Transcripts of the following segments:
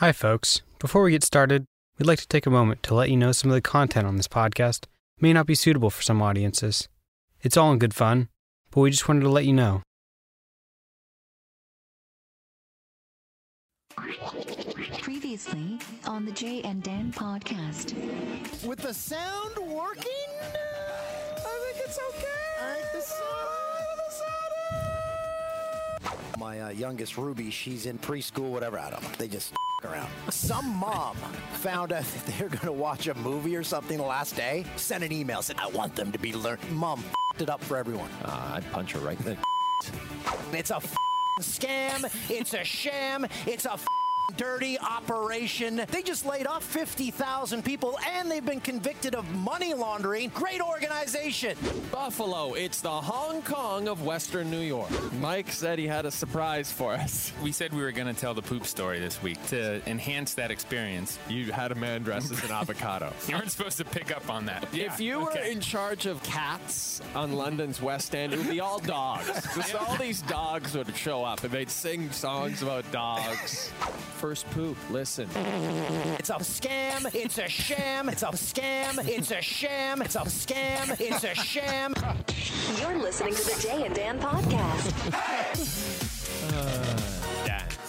Hi, folks. Before we get started, we'd like to take a moment to let you know some of the content on this podcast may not be suitable for some audiences. It's all in good fun, but we just wanted to let you know. Previously on the Jay and Dan podcast. With the sound working? I think it's okay. I think the sound, My uh, youngest Ruby, she's in preschool, whatever. I don't know. They just around. Some mom found out that they're going to watch a movie or something the last day. Sent an email, said, I want them to be learned. Mom it up for everyone. Uh, I'd punch her right in the. It's a scam. It's a sham. It's a dirty operation. They just laid off 50,000 people and they've been convicted of money laundering. Great organization. Buffalo, it's the Hong Kong of Western New York. Mike said he had a surprise for us. We said we were going to tell the poop story this week to enhance that experience. You had a man dressed as an avocado. You weren't supposed to pick up on that. If you were okay. in charge of cats on London's West End, it would be all dogs. Just all these dogs would show up and they'd sing songs about dogs. First poop, listen. It's a scam. It's a sham. It's a scam. It's a sham. It's a scam. It's a sham. You're listening to the Jay and Dan podcast. Uh, dance.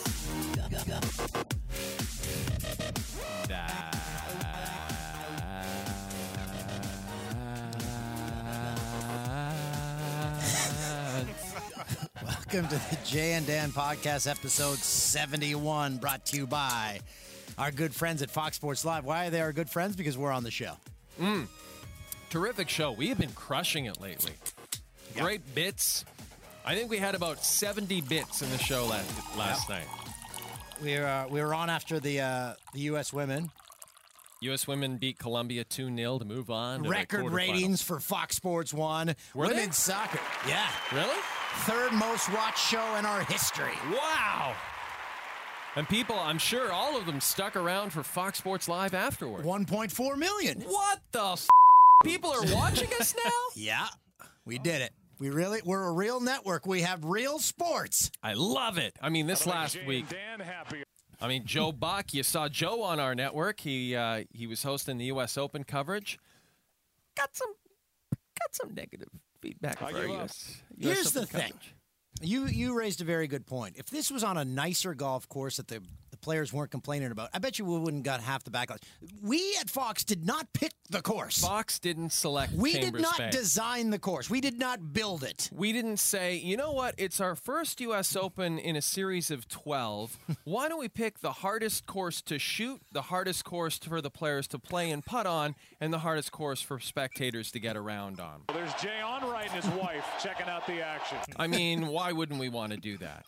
Welcome to the Jay and Dan podcast, episode 71, brought to you by our good friends at Fox Sports Live. Why are they our good friends? Because we're on the show. Terrific show. We have been crushing it lately. Great bits. I think we had about 70 bits in the show last, last night. We're uh, we were on after the uh, the U.S. women U.S. women beat Colombia 2 0 to move on. to record ratings for Fox Sports One. Were they? Women's soccer, yeah, Really? Third most watched show in our history. Wow. And people, I'm sure all of them stuck around for Fox Sports Live afterward. 1.4 million. What the f- People are watching us now? Yeah, we did it. We really we're a real network. We have real sports. I love it. I mean, this last week. I mean, Joe Buck. You saw Joe on our network. He uh, he was hosting the U.S. Open coverage. Got some got some negative feedback for our US, US Here's the Open thing. You you raised a very good point. If this was on a nicer golf course at the the players weren't complaining about, I bet you we wouldn't got half the backlash. We at Fox did not pick the course. Fox didn't select. we did not Bay. design the course. We did not build it. We didn't say, you know what? It's our first U.S. Open in a series of 12. Why don't we pick the hardest course to shoot, the hardest course for the players to play and putt on, and the hardest course for spectators to get around on? There's Jay Onrait and his wife checking out the action. I mean, why wouldn't we want to do that?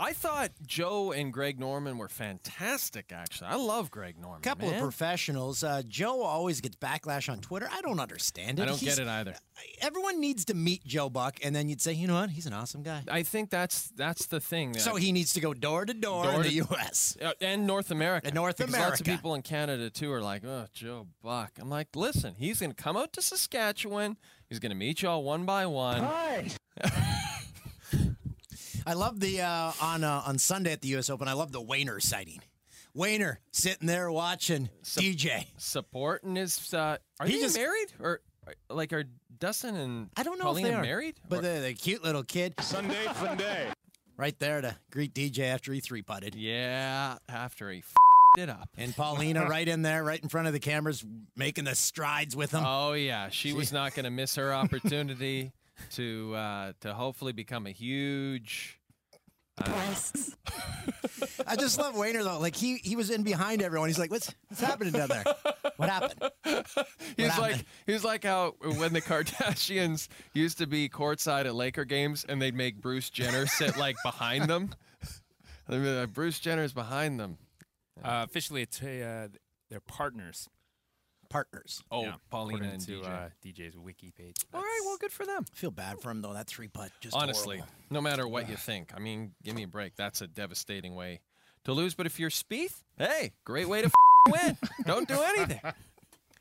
I thought Joe and Greg Norman were fantastic, actually. I love Greg Norman. A couple man. of professionals. Uh, Joe always gets backlash on Twitter. I don't understand it. I don't He's- get it either. Everyone needs to meet Joe Buck, and then you'd say, you know what? He's an awesome guy. I think that's that's the thing. that- So he needs to go door to door in the to- U.S. Uh, and North America. And North America. because Lots of people in Canada too are like, "Oh, Joe Buck." I'm like, "Listen, he's going to come out to Saskatchewan. He's going to meet y'all one by one." I love the uh, on uh, on Sunday at the U.S. Open. I love the Wayner sighting. Wayner sitting there watching DJ. Supporting his. Uh, are He they just- married or like are Dustin and I don't know Paulina if they are married? but Or- the, the cute little kid Sunday fun day. right there to greet DJ after he three putted, yeah, after he f- it up. and Paulina right in there, right in front of the cameras, making the strides with him. Oh yeah, she was not going to miss her opportunity to uh, to hopefully become a huge. I just love Wayner though. Like he he was in behind everyone. He's like, what's what's happening down there? What happened? He's happened? like he's like how when the Kardashians used to be courtside at Laker games and they'd make Bruce Jenner sit like behind them. They'd be like, Bruce Jenner's behind them. Uh, officially, it's uh, they're partners. Partners. Oh, Yeah, Paulina according and to DJ. Uh, DJ's wiki page. All right, well, good for them. I feel bad for him though. That three putt just Honestly, horrible. no matter what you think, I mean, give me a break. That's a devastating way to lose. But if you're Spieth, hey, great way to win. Don't do anything.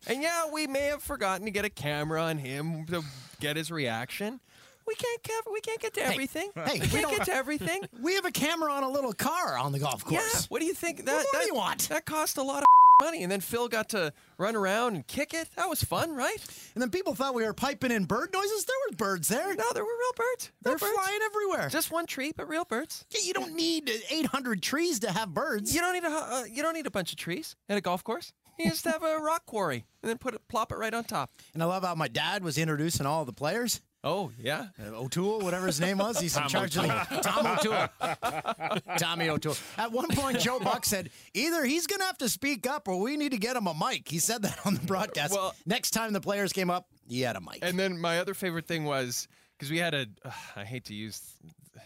And yeah, we may have forgotten to get a camera on him to get his reaction. we can't cover, we can't get to everything. hey, we we can't don't- get to everything. We have a camera on a little car on the golf course. Yeah. course. What do you think? That, more do that, you want? That cost a lot of money, and then Phil got to run around and kick it. That was fun, right? And then people thought we were piping in bird noises. There were birds there. No, there were real birds. Real They're birds. flying everywhere. Just one tree, but real birds. Yeah, you don't need 800 trees to have birds. You don't need a uh, you don't need a bunch of trees at a golf course. You just have a rock quarry and then put it, plop it right on top. And I love how my dad was introducing all the players. Oh yeah. Uh, O'Toole, whatever his name was, he's in charge of the Tom O'Toole. Tommy O'Toole. At one point, Joe Buck said, either he's going to have to speak up or we need to get him a mic. He said that on the broadcast. Well- Next time the players came up, he had a mic. And then my other favorite thing was because we had a uh, I hate to use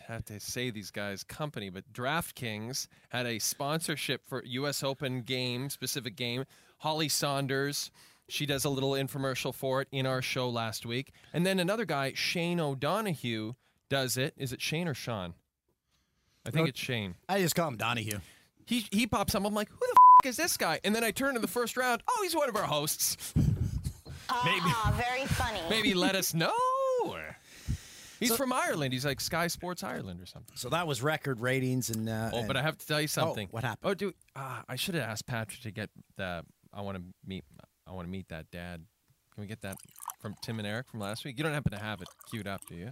have to say these guys company, but DraftKings had a sponsorship for U.S. Open game specific game. Holly Sonders. She does a little infomercial for it in our show last week. And then another guy, Shane O'Donoghue, does it. Is it Shane or Sean? I think it's Shane. I just call him Donahue. He he pops up. I'm like, who the f- is this guy? And then I turn to the first round. Oh, he's one of our hosts. maybe Ah, very funny. maybe let us know. He's from Ireland. He's like Sky Sports Ireland or something. So that was record ratings. and. Uh, Oh, and- but I have to tell you something. Oh, what happened? Oh, dude, uh, I should have asked Patrick to get the. I want to meet. I want to meet that dad. Can we get that from Tim and Eric from last week? You don't happen to have it queued up, do you?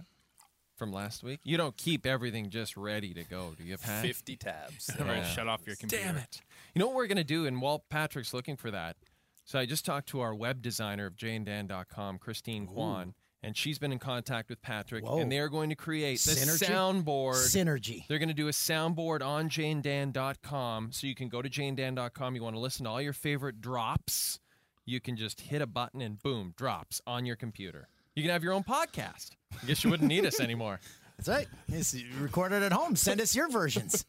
From last week, you don't keep everything just ready to go, do you, Pat? 50 tabs. Yeah. Right, shut off your computer. Damn it! You know what we're gonna do? And while Patrick's looking for that, so I just talked to our web designer of jayanddan.com, Christine Kwan, and she's been in contact with Patrick, Whoa. and they are going to create the Synergy? soundboard. Synergy. They're going to do a soundboard on janedan.com. So you can go to janedan.com. You want to listen to all your favorite drops. You can just hit a button and boom, drops on your computer. You can have your own podcast. I guess you wouldn't need us anymore. That's right. Yes, you record it at home. Send us your versions.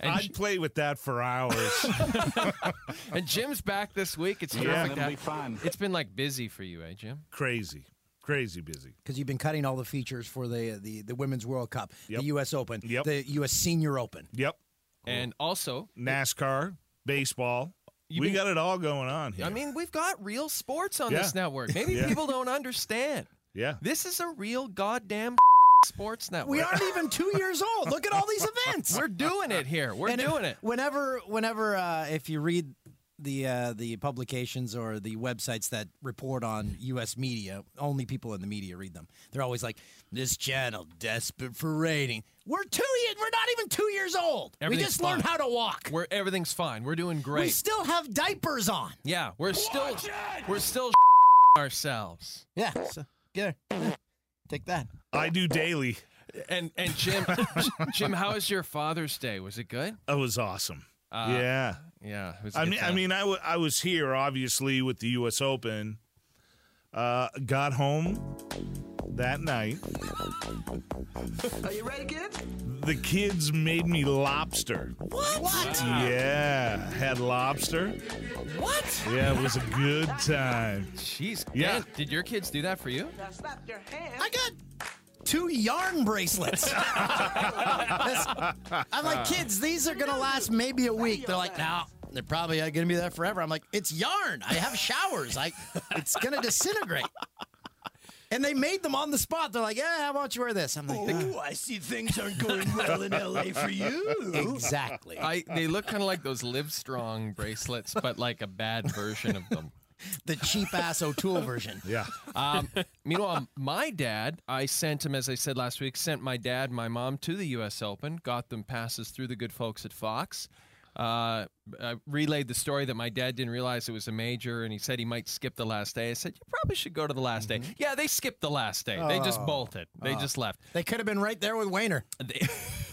And, I'd play with that for hours. and Jim's back this week. It's. Yeah, to it'll be fun. It's been like busy for you, eh, Jim? crazy, crazy busy. Because you've been cutting all the features for the the, the Women's World Cup, Yep. the U.S. Open, Yep. the U.S. Senior Open. Yep. And also, NASCAR, baseball. You we been- got it all going on here. I mean, we've got real sports on Yeah. this network. Maybe Yeah. people don't understand. yeah. This is a real goddamn sports network. We aren't even two years old. Look at all these events. We're doing it here. We're And doing it. Whenever, whenever, uh, if you read the uh, the publications or the websites that report on U.S. media, only people in the media read them. They're always like, "This channel desperate for rating." We're two years. We're not even two years old. we Everything's just learned how to walk. We're everything's fine. We're doing great. we still have diapers on. yeah, we're still we're still ourselves. Yeah. So, get her. Take that. I do daily. And and Jim, Jim, how was your Father's Day? Was it good? It was awesome. Uh, yeah. Yeah. It was a I good mean, I mean, I, w- I was here obviously with the U.S. Open. Uh, got home that night. Are you ready, kids? The kids made me lobster. What? What? Yeah, had lobster. What? Yeah, it was a good time. Jeez. Yeah. Dan, did your kids do that for you? Now slap your hand. I got two yarn bracelets. I'm like, kids, these are gonna last maybe a week. They're like, no, they're probably uh, gonna be there forever. I'm like, it's yarn. I have showers. I, it's gonna disintegrate. And they made them on the spot. They're like, yeah, how about you wear this? I'm like, Oh, I see things aren't going well in LA for you. exactly. I they look kind of like those Live Strong bracelets, but like a bad version of them. The cheap ass O'Toole version. Yeah. Um, meanwhile, my dad, I sent him, as I said last week, sent my dad, and my mom to the U.S. Open, got them passes through the good folks at Fox. Uh, I relayed the story that my dad didn't realize it was a major, and he said he might skip the last day. I said, You probably should go to the last day. Yeah, they skipped the last day. They just bolted, they just left. They could have been right there with Wayner. They-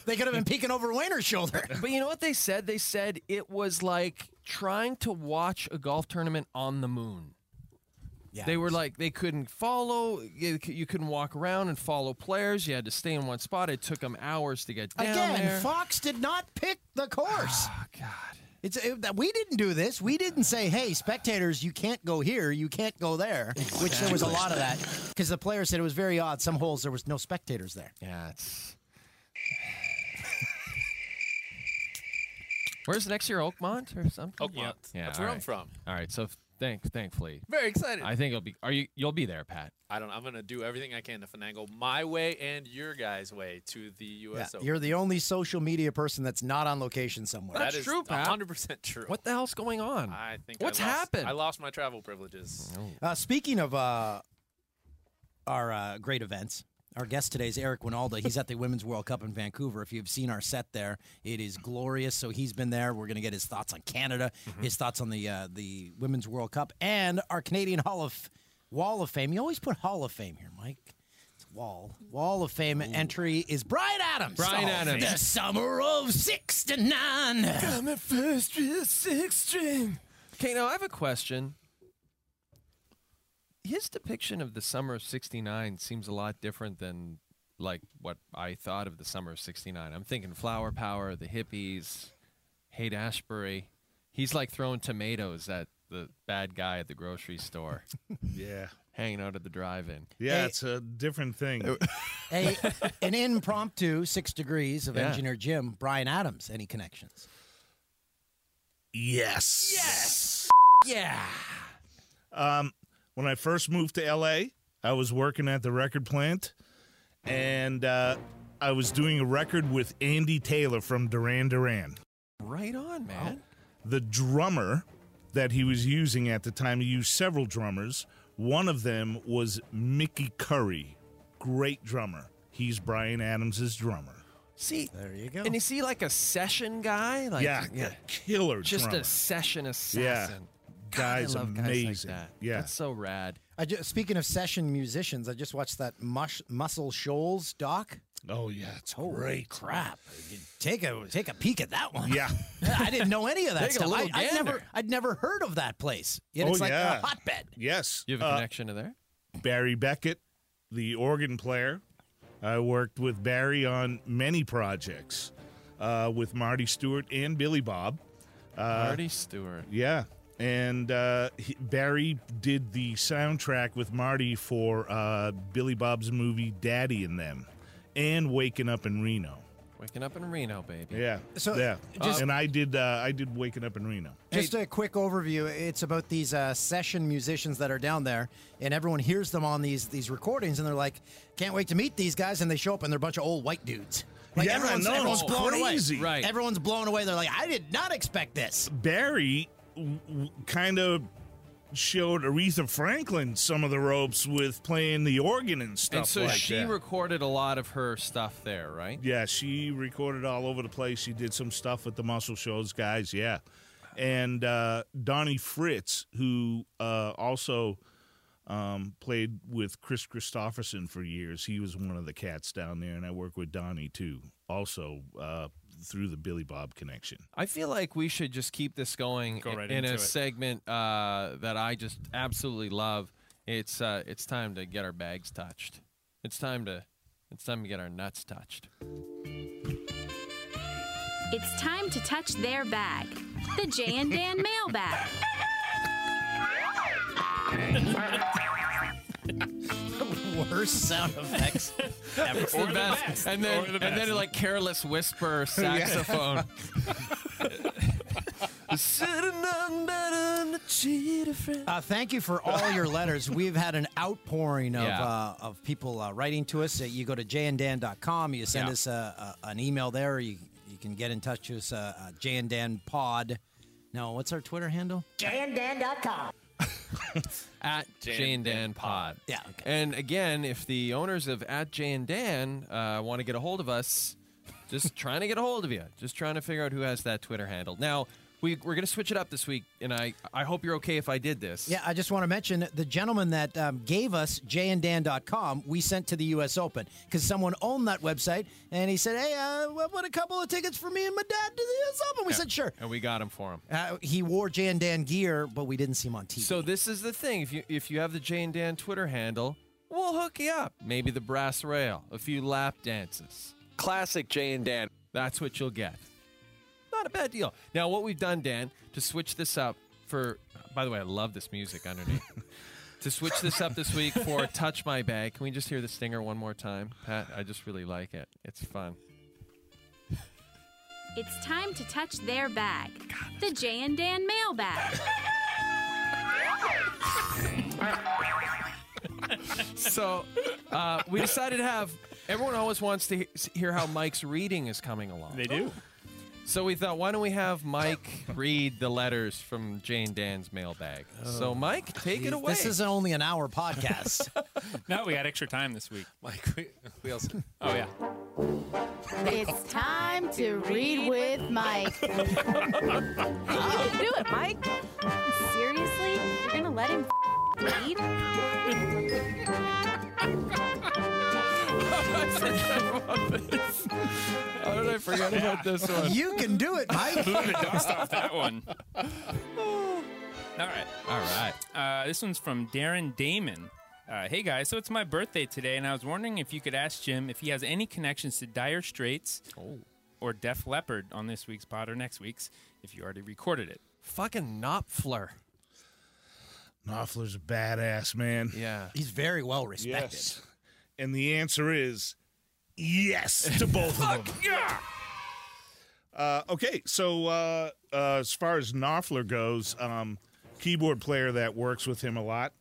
They could have been peeking over Wayner's shoulder. but you know what they said? They said it was like trying to watch a golf tournament on the moon. Yeah, They were like they couldn't follow. You, you couldn't walk around and follow players. You had to stay in one spot. It took them hours to get down Again, there. Fox did not pick the course. oh God! It's it, that we didn't do this. We didn't say, "Hey, spectators, you can't go here, you can't go there," which there was a lot of that because the players said it was very odd. Some holes there was no spectators there. Yeah, it's. Where's next year, Oakmont or something? Oakmont. Yeah, That's all where I'm from. All right, so if Thanks, thankfully. Very excited. I think it'll be. Are you? You'll be there, Pat. I don't. I'm gonna do everything I can to finagle my way and your guys' way to the Yeah, U.S. Open. you're the only social media person that's not on location somewhere. That That's is true, Pat. 100 percent true. What the hell's going on? I think What's I lost, happened? I lost my travel privileges. Uh, speaking of uh, our uh, great events, our guest today is Eric Wynalda. He's at the Women's World Cup in Vancouver. If you've seen our set there, it is glorious. So he's been there. We're going to get his thoughts on Canada, his thoughts on the uh, the Women's World Cup, and our Canadian Hall of Wall of Fame. You always put Hall of Fame here, Mike. It's Wall Wall of Fame entry is Bryan Adams. Bryan Adams. The summer of '69. I'm at first six string. Okay, now I have a question. His depiction of the summer of '69 seems a lot different than like what I thought of the summer of '69. I'm thinking flower power, the hippies, Haight Ashbury. He's like throwing tomatoes at the bad guy at the grocery store, Yeah. hanging out at the drive-in. Yeah, Hey. it's a different thing. a, an impromptu six degrees of Yeah. engineer Jim Bryan Adams. Any connections? yes. Yes. Yeah. Um, when I first moved to LA, I was working at the record plant, and uh, I was doing a record with Andy Taylor from Duran Duran. Right on, man. The drummer that he was using at the time, he used several drummers. One of them was Mickey Curry, great drummer. He's Bryan Adams' drummer. See, There you go. and is he like a session guy? Like, yeah, killer drummer. just drummer. a session assassin. Yeah. God, Guy's I love amazing. guys like that. Yeah. that's so rad. I ju- speaking of session musicians, I just watched that Mush, Muscle Shoals doc. oh yeah, it's Holy great. crap! Take a take a peek at that one. Yeah. I didn't know any of that Take stuff. little I, would never. I'd never heard of that place. Yet Oh, it's like yeah. a hotbed. Yes. You have a Uh, connection to there? Barry Beckett, the organ player. I worked with Barry on many projects uh, with Marty Stuart and Billy Bob. Uh, Marty Stuart. Yeah. And uh, he, Barry did the soundtrack with Marty for uh, Billy Bob's movie Daddy and Them and Waking Up in Reno. Waking up in Reno, baby. Yeah. So, yeah. just- and I did uh, I did Waking Up in Reno. Just a quick overview. It's about these uh, session musicians that are down there, and everyone hears them on these these recordings, and they're like, "Can't wait to meet these guys." And they show up, and they're a bunch of old white dudes. Like Yeah, everyone's, no, everyone's blown crazy. away. Right. Everyone's blown away. They're like, "I did not expect this." Barry kind of showed Aretha Franklin some of the ropes with playing the organ and stuff And so like she that. recorded a lot of her stuff there, right? yeah, she recorded all over the place. She did some stuff with the Muscle Shoals guys. Yeah, and uh, Donnie Fritts, who uh, also um, played with Kris Kristofferson for years. He was one of the cats down there, and I work with Donnie too. Also uh, through the Billy Bob connection. I feel like we should just keep this going Go right in a it. segment uh, that I just absolutely love. It's uh, it's time to get our bags touched. It's time to it's time to get our nuts touched. It's time to touch their bag. The Jay and Dan mailbag. Worst sound effects ever. It's the best. And then and then like careless whisper saxophone. Uh, thank you for all your letters. We've had an outpouring of, Yeah. uh, of people uh, writing to us. Uh, you go to jandan.com, you send Yeah. us uh, uh, an email there. You, you can get in touch with us, uh, uh, jandanpod. No, what's our Twitter handle? At Jay and Dan Pod. Yeah, okay. And again, if the owners of at Jay and Dan uh, want to get a hold of us, just trying to get a hold of you, just trying to figure out who has that Twitter handle. Now we we're gonna switch it up this week, and I I hope you're okay if I did this. Yeah, I just want to mention the gentleman that um, gave us jandan.com, we sent to the U.S. Open because someone owned that website and he said, Hey, uh, what what a couple of tickets for me and my dad to the U.S. Open? We said, Sure. And we got him for him. Uh, he wore Jay and Dan gear, but we didn't see him on TV. So this is the thing. If you if you have the Jay and Dan Twitter handle, we'll hook you up. Maybe the brass rail, a few lap dances. Classic Jay and Dan. That's what you'll get. Not a bad deal. Now, what we've done, Dan, to switch this up for. By the way, I love this music underneath. to switch this up this week for Touch My Bag, can we just hear the stinger one more time, Pat? I just really like it. It's fun. It's time to touch their bag. The Jay and Dan mailbag. so uh, we decided to have everyone always wants to he- hear how Mike's reading is coming along. They do. So we thought, why don't we have Mike read the letters from Jane Dan's mailbag? So oh. Mike, take it away. This is only an hour podcast. No, we had extra time this week. Mike, we, we also. Oh yeah. It's time to read with Mike. you can do it, Mike. Seriously? You're gonna let him read? How did I forget about this one? you can do it, Mike. Blew the dust off that one. All right. All right. Uh, this one's from Darren Damon. Uh, hey guys, so it's my birthday today, and I was wondering if you could ask Jim if he has any connections to Dire Straits or Def Leppard on this week's pod or next week's, if you already recorded it. Fucking Knopfler. Knopfler's a badass man. Yeah. He's very well respected. Yes. And the answer is yes to both of them. Yeah. Uh, okay, so uh, uh, as far as Knopfler goes, um, keyboard player that works with him a lot.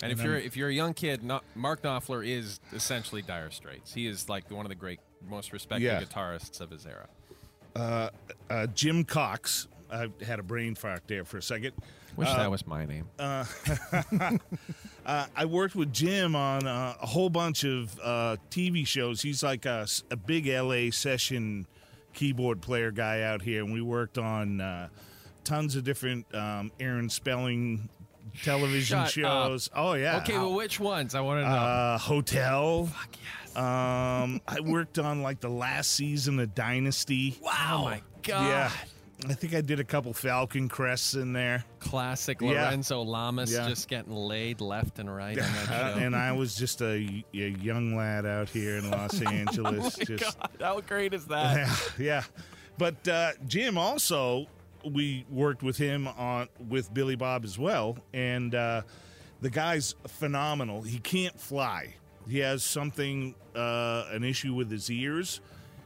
And if you're if you're a young kid, no, Mark Knopfler is essentially Dire Straits. He is like one of the great, most respected Yeah. guitarists of his era. Uh, uh, Jim Cox. I had a brain fart there for a second. Wish Uh, that was my name. Uh, I worked with Jim on uh, a whole bunch of uh, TV shows. He's like a big LA session keyboard player guy out here, and we worked on uh, tons of different um, Aaron Spelling television Shut shows. Oh yeah. Okay, well, which ones? I want to know. uh, Hotel. Fuck yes. Um, I worked on like the last season of Dynasty. wow. Oh my god. Yeah. I think I did a couple Falcon crests in there. Classic Yeah. Lorenzo Lamas Yeah. just getting laid left and right on that show. and I was just a, a young lad out here in Los Angeles. oh just God, how great is that? yeah, yeah. But uh, Jim also, we worked with him on with Billy Bob as well, and uh, the guy's phenomenal. He can't fly. He has something, uh, an issue with his ears,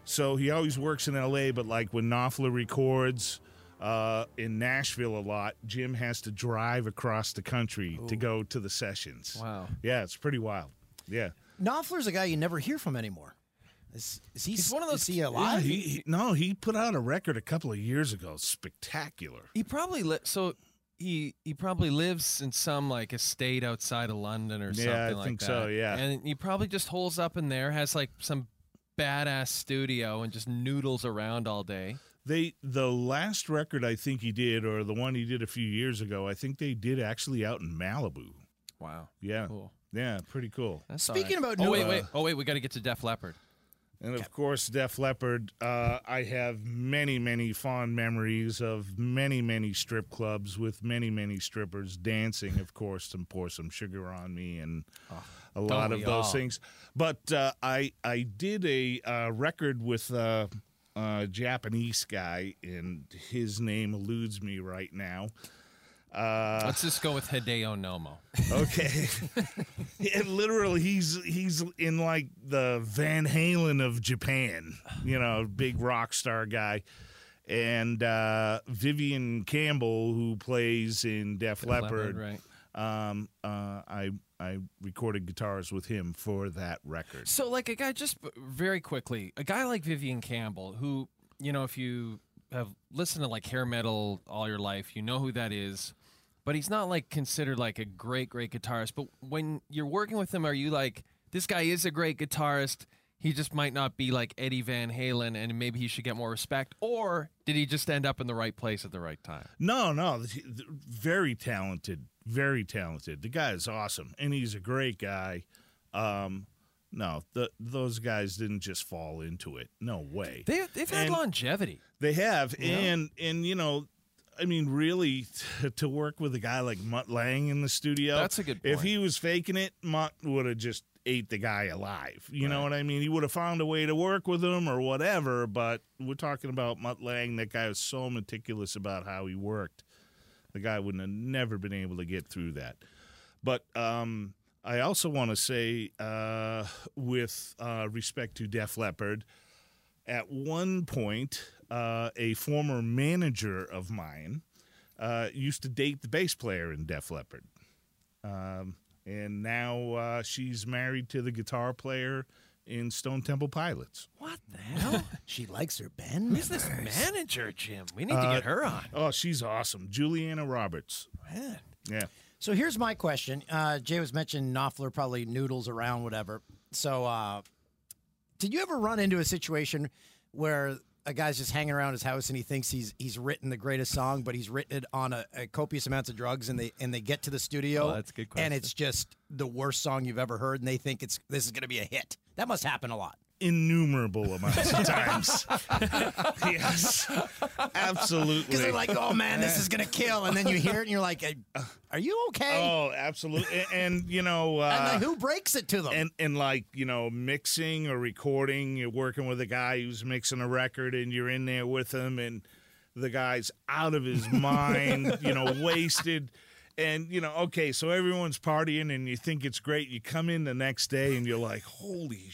so he always works in L.A. But like when Knopfler records. Uh, in Nashville a lot, Jim has to drive across the country to go to the sessions. Wow. Yeah, it's pretty wild. Yeah. Knopfler's a guy you never hear from anymore. Is, is he? He's one of those- Is he Yeah, alive? he, he- no, he put out a record a couple of years ago. Spectacular. He probably li- so he he probably lives in some like estate outside of London or Yeah, something I like think that. so, yeah. and he probably just holes up in there, has like some badass studio, and just noodles around all day. They the last record I think he did, or the one he did a few years ago, I think they did actually out in Malibu. Wow, Yeah, cool. yeah, pretty cool. That's Speaking all right. about oh new- wait, uh, wait, oh wait, we got to get to Def Leppard. And of course, Def Leppard. Uh, I have many, many fond memories of many, many strip clubs with many, many strippers dancing. Of course, to pour some sugar on me and a lot of those all? things. But uh, I I did a uh, record with uh, a Japanese guy, and his name eludes me right now. Uh, Let's just go with Hideo Nomo. Okay. Yeah, literally, he's he's in like the Van Halen of Japan, you know, big rock star guy. And uh, Vivian Campbell, who plays in Def, Def Leppard, Leppard, um, uh, I I recorded guitars with him for that record. So, like a guy, just very quickly, a guy like Vivian Campbell, who, you know, if you have listened to like hair metal all your life, you know who that is. But he's not like considered like a great, great guitarist. But when you're working with him, are you like, this guy is a great guitarist? He just might not be like Eddie Van Halen, and maybe he should get more respect. Or did he just end up in the right place at the right time? No, no, very talented, very talented. The guy is awesome, and he's a great guy. Um, no, the, those guys didn't just fall into it. No way. They, they've had And- longevity. They have, Yeah. and and you know, I mean, really, t- to work with a guy like Mutt Lange in the studio. That's a good If he was faking it, Mutt would have just ate the guy alive. You know what I mean? He would have found a way to work with him or whatever. But we're talking about Mutt Lange. That guy was so meticulous about how he worked. The guy wouldn't have never been able to get through that. But um, I also want to say, uh, with uh, respect to Def Leppard, at one point, uh, a former manager of mine uh, used to date the bass player in Def Leppard. Um, and now uh, she's married to the guitar player in Stone Temple Pilots. What the hell? She likes her band. Who's this manager, Jim? We need to Uh, get her on. Oh, she's awesome. Juliana Roberts. Man. Yeah. So here's my question. Uh, Jay was mentioning Knopfler probably noodles around, whatever. So, uh, did you ever run into a situation where a guy's just hanging around his house and he thinks he's he's written the greatest song, but he's written it on a, a copious amounts of drugs, and they and they get to the studio, Oh, that's a good and it's just the worst song you've ever heard, and they think it's this is going to be a hit. That must happen a lot. Innumerable amounts of times. yes. Absolutely. Because they're like, "Oh man, this is going to kill," and then you hear it, and you're like, "Are you okay?" Oh, absolutely. And, and, you know, uh, and then who breaks it to them? and and like you know mixing or recording you're working with a guy who's mixing a record and you're in there with him and the guy's out of his mind you know wasted and you know okay so everyone's partying and you think it's great you come in the next day and you're like holy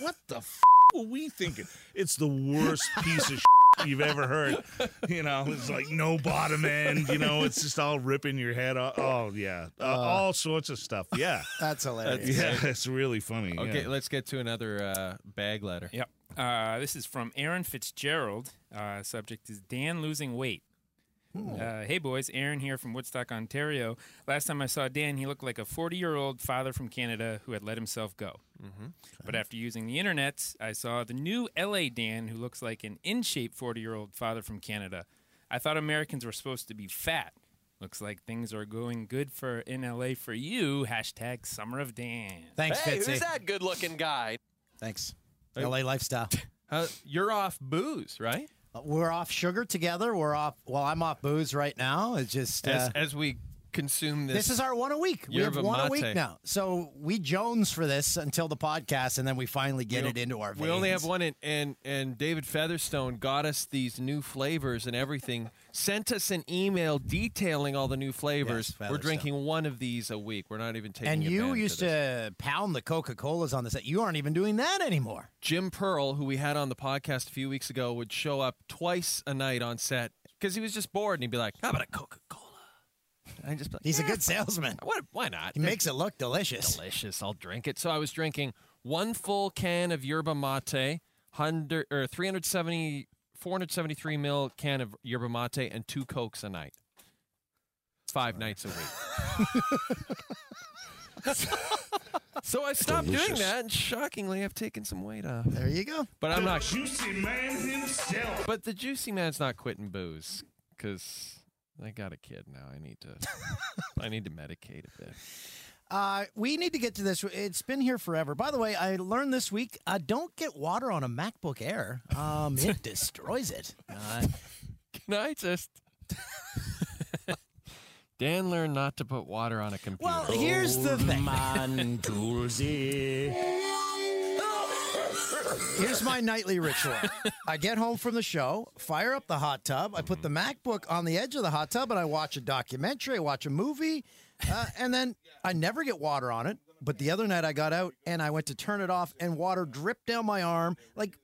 what the f- were we thinking it's the worst piece of you've ever heard you know it's like no bottom end you know it's just all ripping your head off oh yeah uh, all sorts of stuff yeah That's hilarious. yeah, it's really funny. Okay, yeah. let's get to another uh, bag letter. Yep. Uh, this is from Aaron Fitzgerald. Uh, subject is Dan losing weight. Uh, hey boys, Aaron here from Woodstock, Ontario. Last time I saw Dan, he looked like a 40 year old father from Canada who had let himself go. Mm-hmm. But after using the internet, I saw the new LA Dan who looks like an in shape 40 year old father from Canada. I thought Americans were supposed to be fat. Looks like things are going good for in LA for you. Hashtag Summer of Dan. Thanks, Hey, Fitzy. who's that good-looking guy? Thanks. LA lifestyle. Uh, you're off booze, right? Uh, We're off sugar together. We're off. Well, I'm off booze right now. It's just uh, As, as we consume this. this is our one a week. We have one a week now. So we Jones for this until the podcast, and then we finally get We it into our. Veins. We only have one, and, and and David Featherstone got us these new flavors and everything. Sent us an email detailing all the new flavors. Yes, We're drinking one of these a week. We're not even taking. And you used to pound the Coca Colas on the set. You aren't even doing that anymore. Jim Pearl, who we had on the podcast a few weeks ago, would show up twice a night on set because he was just bored, and he'd be like, "How about a Coca Cola?" I just like, He's a good salesman. What? Why not? He makes it look delicious. delicious. I'll drink it. So I was drinking one full can of yerba mate, hundred or 370, 473 mil can of yerba mate, and two cokes a night. Five nights a week. so I stopped doing that, and shockingly, I've taken some weight off. There you go. But I'm not. Juicy man himself. But the juicy man's not quitting booze because I got a kid now. I need to. I need to medicate a bit. Uh, we need to get to this. It's been here forever. By the way, I learned this week: uh, don't get water on a MacBook Air. Um, it destroys it. Uh, Can I just? Dan learned not to put water on a computer. well, here's the thing. Man, Toolsy. Here's my nightly ritual. I get home from the show, fire up the hot tub, I put the MacBook on the edge of the hot tub, and I watch a documentary, I watch a movie, uh, and then I never get water on it. But the other night I got out and I went to turn it off, and water dripped down my arm like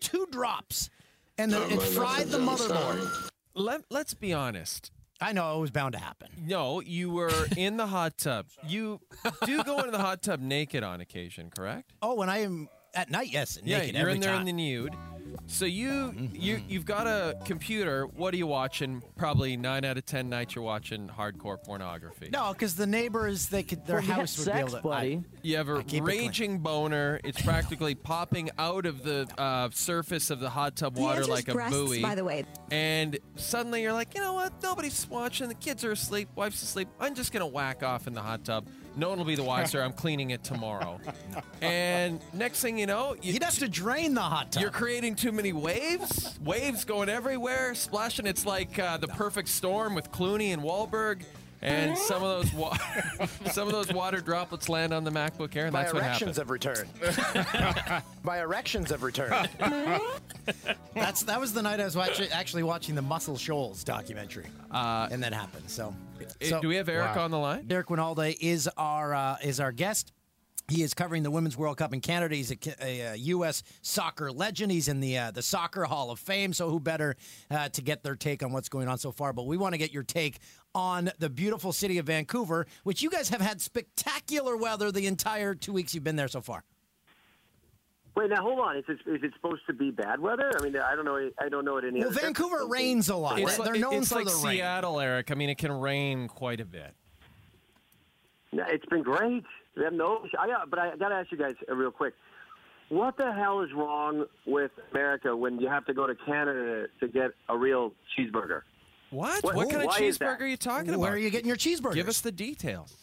two drops, and then it fried the motherboard. Let, let's be honest. I know it was bound to happen. No, you were in the hot tub. You do go into the hot tub naked on occasion, correct? Oh, when I am at night, yes, naked yeah, you're every in there time. in the nude. So you you you've got a computer. What are you watching? Probably nine out of ten nights you're watching hardcore pornography. no, because the neighbors, they could their house would be able to. I- You have a keep it raging boner. It's practically popping out of the uh, surface of the hot tub water answer's like a breasts, buoy. by the way. And suddenly you're like, you know what? Nobody's watching. The kids are asleep. Wife's asleep. I'm just gonna whack off in the hot tub. No one will be the wiser. I'm cleaning it tomorrow. and next thing you know, you, You'd have to drain the hot tub. you're creating too many waves. Waves going everywhere, splashing. It's like uh, the perfect storm with Clooney and Wahlberg. And some of those wa- some of those water droplets land on the MacBook Air, and My that's what erections happens. have returned. My erections have returned. That's that was the night I was watching, actually watching the Muscle Shoals documentary, Uh, and that happened. So, so do we have Eric Wow. on the line? Eric Wynalda is our uh, is our guest. He is covering the Women's World Cup in Canada. He's a, Ca- a, uh U.S. soccer legend. He's in the uh, the Soccer Hall of Fame. So who better uh, to get their take on what's going on so far? But we want to get your take on the beautiful city of Vancouver, which you guys have had spectacular weather the entire two weeks you've been there so far. Wait, now hold on. Is it, is it supposed to be bad weather? I mean, I don't know. I don't know what any. Well, other Vancouver rains a lot. It's They're like, known it's for like the rain. Seattle, Eric. I mean, it can rain quite a bit. No, it's been great. We have no. I got, but I got to ask you guys uh, real quick. What the hell is wrong with America when you have to go to Canada to get a real cheeseburger? What? What- What, kind of why is that? cheeseburger are you talking about? Where are you getting your cheeseburgers? Give us the details.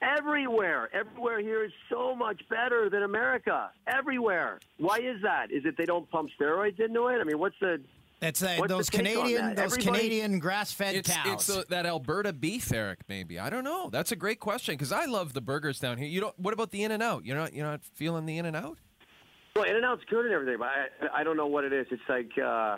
Everywhere, everywhere here is so much better than America. Everywhere. Why is that? Is it they don't pump steroids into it? I mean, what's the? It's uh, those Canadian that? those Everybody- Canadian grass-fed It's, cows. it's uh, that Alberta beef, Eric. Maybe I don't know. That's a great question because I love the burgers down here. You don't. What about the In and Out? You're not. You're not feeling the In and Out? Well, In and Out's good and everything, but I, I don't know what it is. It's like uh,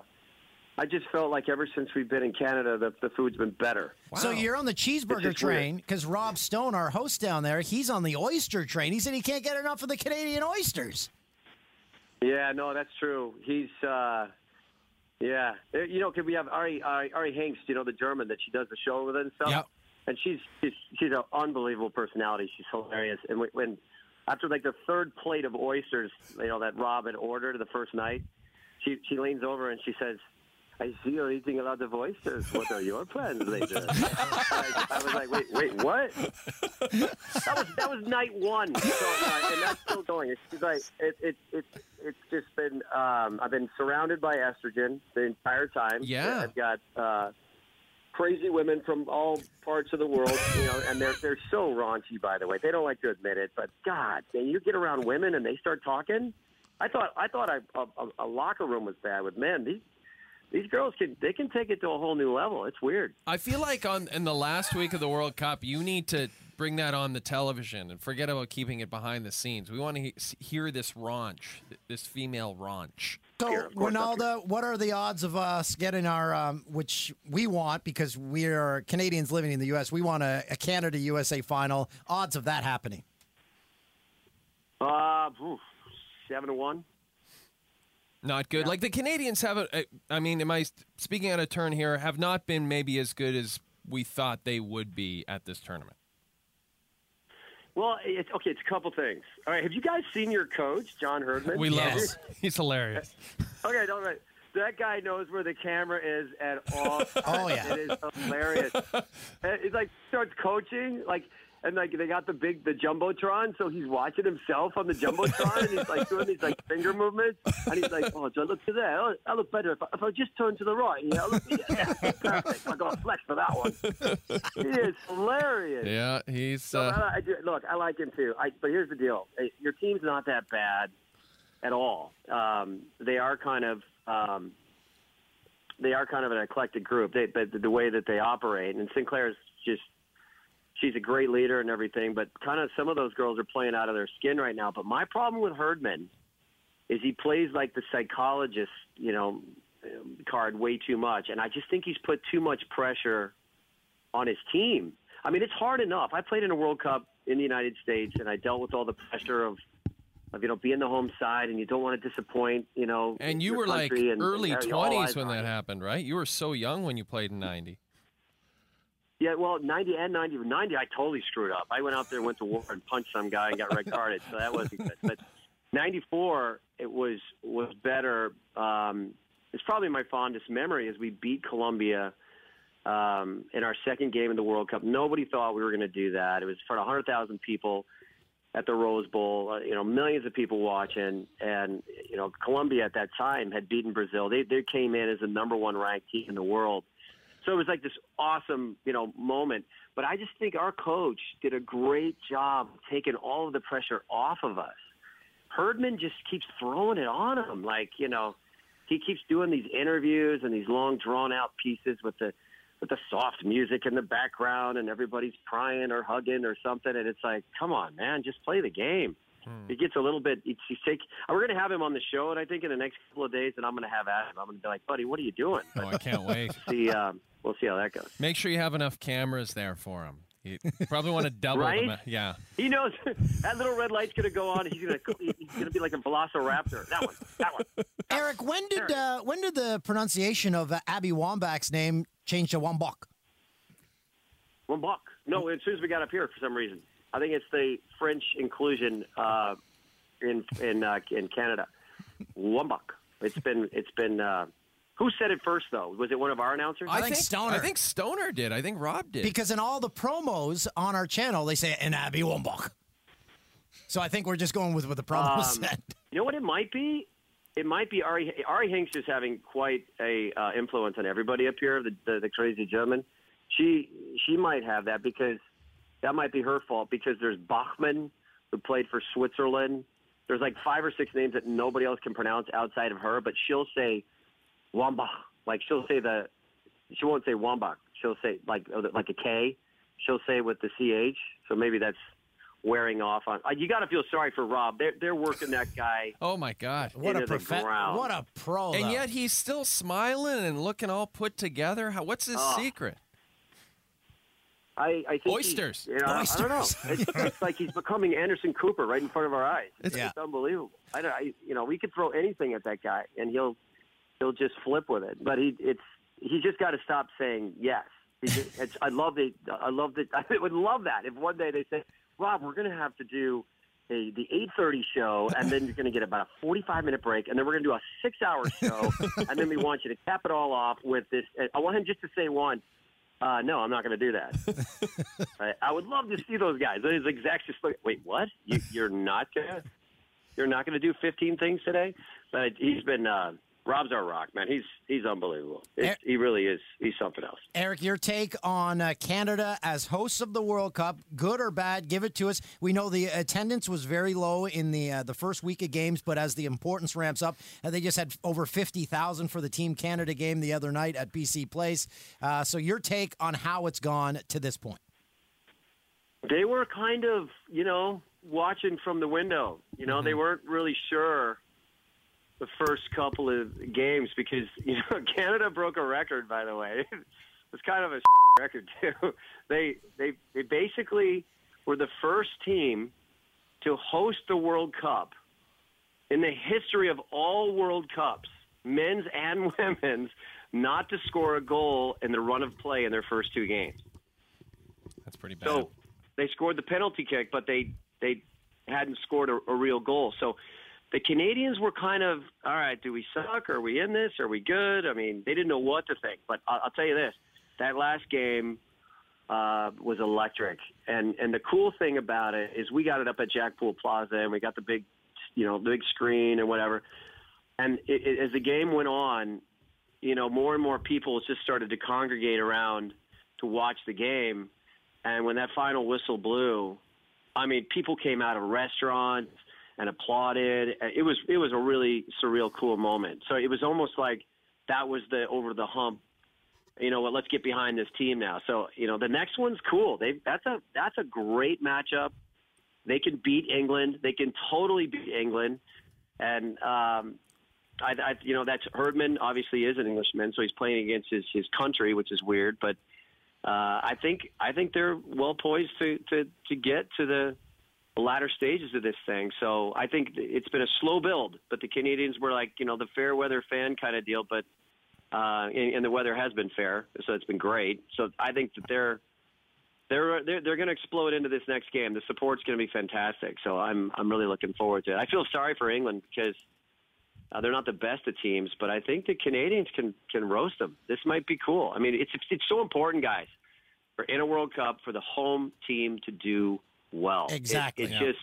I just felt like ever since we've been in Canada, the, the food's been better. So you're on the cheeseburger train because Rob Stone, our host down there, he's on the oyster train. He said he can't get enough of the Canadian oysters. Yeah, no, that's true. He's, uh, yeah, Uh, you know, can we have Ari, Ari, Ari Hingst, you know, the German that she does the show with and stuff? Yep. And she's she's she's an unbelievable personality. She's hilarious. And when after like the third plate of oysters, you know, that Rob had ordered the first night, she she leans over and she says. I see you're eating a lot of oysters. What are your plans later? I, I was like, wait, wait, what? that was that was night one, so, uh, and that's still going. It's just like it, it, it, it's just been. Um, I've been surrounded by estrogen the entire time. Yeah. I've got uh, crazy women from all parts of the world, you know, and they're they're so raunchy. By the way, they don't like to admit it, but God, man, you get around women and they start talking. I thought I thought I, a, a, a locker room was bad with men. These these girls can they can take it to a whole new level. It's weird. I feel like on in the last week of the World Cup, you need to bring that on the television and forget about keeping it behind the scenes. We want to he- hear this raunch, this female raunch. So, Ronaldo, what are the odds of us getting our, um, which we want because we are Canadians living in the U.S., we want a, a Canada USA final. Odds of that happening? Uh, oof, seven to one. Not good. Like the Canadians have a, a- I mean, am I speaking out of turn here? Have not been maybe as good as we thought they would be at this tournament. Well, it's okay. It's a couple things. All right, have you guys seen your coach, John Herdman? We love him. He's hilarious. Okay, don't worry. That guy knows where the camera is at all. Oh, yeah. it is hilarious. And He's like starts coaching, like, and like they got the big the jumbotron, so he's watching himself on the jumbotron, and he's like doing these like finger movements, and he's like, "Oh, John, look to there. Oh, I look better if I, if I just turn to the right. Yeah, look, yeah, perfect. I got a flex for that one. He is hilarious. Yeah, he's. So, Uh, I, I do, look, I like him too. I, but here's the deal: your team's not that bad at all. Um, they are kind of um, they are kind of an eclectic group. They, but the way that they operate, and Sinclair's just she's a great leader and everything. But kind of some of those girls are playing out of their skin right now. But my problem with Herdman is he plays like the psychologist, you know, um, card way too much, and I just think he's put too much pressure on his team. I mean, it's hard enough. I played in a World Cup in the United States, and I dealt with all the pressure of, of you know, being the home side, and you don't want to disappoint, you know. and you were like and- early and twenties when that happened, right? You were so young when you played in '90. Yeah, well, 90 and 90. 90, I totally screwed up. I went out there, went to war, and punched some guy and got red carded, so that wasn't good. But 94, it was was better. Um, it's probably my fondest memory as we beat Colombia um, in our second game of the World Cup. Nobody thought we were going to do that. It was in of 100,000 people at the Rose Bowl. Uh, you know, millions of people watching, and you know, Colombia at that time had beaten Brazil. They they came in as the number one ranked team in the world. So it was like this awesome, you know, moment. But I just think our coach did a great job taking all of the pressure off of us. Herdman just keeps throwing it on him, like you know, he keeps doing these interviews and these long, drawn out pieces with the with the soft music in the background, and everybody's crying or hugging or something, and it's like, come on, man, just play the game. It gets a little bit. It's, he's take, we're going to have him on the show, and I think in the next couple of days, and I'm going to have Adam. I'm going to be like, buddy, what are you doing? Oh, I can't wait. see, um, we'll see how that goes. Make sure you have enough cameras there for him. You probably want to double Right? them. Yeah. He knows that little red light's going to go on. He's going to he's going to be like a velociraptor. That one. That one. Eric, when did uh, when did the pronunciation of uh, Abby Wambach's name change to Wambach? One buck. No, as soon as we got up here, for some reason, I think it's the French inclusion uh, in in uh, in Canada. Wambach. It's been it's been. Who said it first though? Was it one of our announcers? I think Stoner. I think Stoner did. I think Rob did. Because in all the promos on our channel, they say an Abby Wambach. So I think we're just going with what the promo Um, said. You know what it might be? It might be Ari. Ari Hingst is having quite a uh, influence on everybody up here. The, the the crazy German. She she might have that because that might be her fault because there's Bachmann who played for Switzerland. There's like five or six names that nobody else can pronounce outside of her, but she'll say Wambach. Like she'll say the she won't say Wambach. She'll say like uh, like a K. She'll say with the ch. So maybe that's wearing off on. Uh, you got to feel sorry for Rob. They're they're working that guy. Oh my God! What a into the profe- ground. what a pro! And though. yet he's still smiling and looking all put together. How, what's his Oh. secret? I, I think he- Oysters. you know, I don't know. Oysters. It's, it's like he's becoming Anderson Cooper right in front of our eyes. It's, Yeah. it's unbelievable. I, don't, I you know we could throw anything at that guy and he'll he'll just flip with it. But he it's he just got to stop saying yes. Just, it's, I love the I love the I would love that if one day they say Rob we're going to have to do. A, the 8.30 show, and then you're going to get about a 45-minute break, and then we're going to do a six-hour show, and then we want you to cap it all off with this. I want him just to say one, uh, no, I'm not going to do that. I, I would love to see those guys. Those execs just like, Wait, what? You, you're not gonna? You're not gonna do 15 things today? But he's been. Uh, Rob's our rock man. He's he's unbelievable. It's, he really is. He's something else. Eric, your take on uh, Canada as hosts of the World Cup, good or bad? Give it to us. We know the attendance was very low in the uh, the first week of games, but as the importance ramps up, uh, they just had over fifty thousand for the Team Canada game the other night at BC Place. Uh, so your take on how it's gone to this point? They were kind of, you know, watching from the window. You know, they weren't really sure the first couple of games because you know Canada broke a record. By the way, it's kind of a record too. They they they basically were the first team to host the World Cup in the history of all World Cups, men's and women's, not to score a goal in the run of play in their first two games. That's pretty bad. So they scored the penalty kick, but they they hadn't scored a, a real goal. So the Canadians were kind of all right. Do we suck? Are we in this? Are we good? I mean, they didn't know what to think. But I'll, I'll tell you this: that last game uh, was electric. And and the cool thing about it is we got it up at Jack Poole Plaza, and we got the big, you know, the big screen and whatever. And it, it, as the game went on, you know, more and more people just started to congregate around to watch the game. And when that final whistle blew, I mean, people came out of restaurants and applauded. It was it was a really surreal, cool moment. So it was almost like that was the over the hump. You know what? Let's get behind this team now. So you know the next one's cool. They that's a that's a great matchup. They can beat England. They can totally beat England. And um, I, I you know that's Herdman obviously is an Englishman, so he's playing against his his country, which is weird. But uh, I think I think they're well poised to to to get to the latter stages of this thing. So I think it's been a slow build, but the Canadians were like you know the fair weather fan kind of deal, but uh, and, and the weather has been fair, so it's been great. So I think that they're they're they're, they're going to explode into this next game. The support's going to be fantastic. So I'm I'm really looking forward to it. I feel sorry for England because uh, they're not the best of teams, but I think the Canadians can can roast them. This might be cool. I mean, it's, it's so important, guys, for in a World Cup for the home team to do well. It- Exactly, It, yeah. just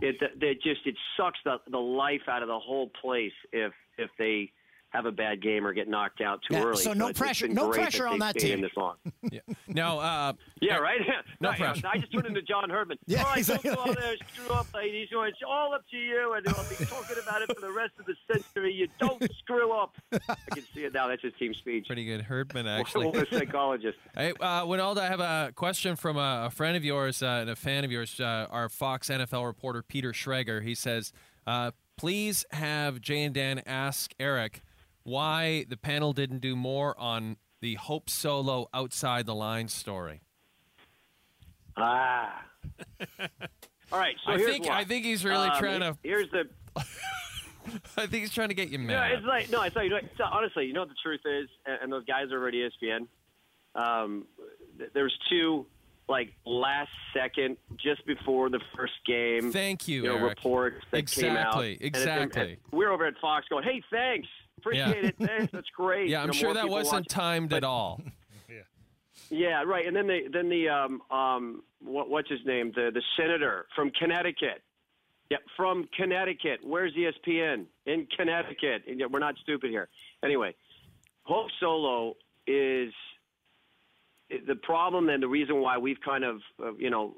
it, it just it sucks the the life out of the whole place if if they have a bad game or get knocked out too Yeah, early. so no it's- it's pressure- no great pressure on that team. This long. No, uh, Yeah, right. No I- pressure. I just turned into John Herdman. Yeah, all right, exactly. don't go out there screw up, ladies. It's all up to you, and I'll be talking about it for the rest of the century. You don't screw up. I can see it now. That's his team speech. Pretty good, Herdman. Actually, What a psychologist. Hey, uh, Wynalda, I have a question from a, a friend of yours uh, and a fan of yours, uh, our Fox NFL reporter Peter Schrager. He says, uh, "Please have Jay and Dan ask Eric why the panel didn't do more on the Hope Solo outside the line story." Ah. All right. So I here's think what. I think he's really Um, trying to. Here's the. I think he's trying to get you No, mad. it's like no, it's like it's, honestly, you know what the truth is, and, and those guys over at ESPN. Um, th- there's two like last second, just before the first game. Thank you, You know, Eric. reports that came out. Exactly, exactly. we're over at Fox going, "Hey, thanks, appreciate Yeah. it, thanks, that's great." yeah, I'm know, sure that wasn't watching. timed at all. Yeah, Yeah, right. And then the then the um um what, what's his name? The the senator from Connecticut. Yeah, from Connecticut. Where's ESPN? In Connecticut. And yet We're not stupid here. Anyway, Hope Solo is the problem and the reason why we've kind of uh, you know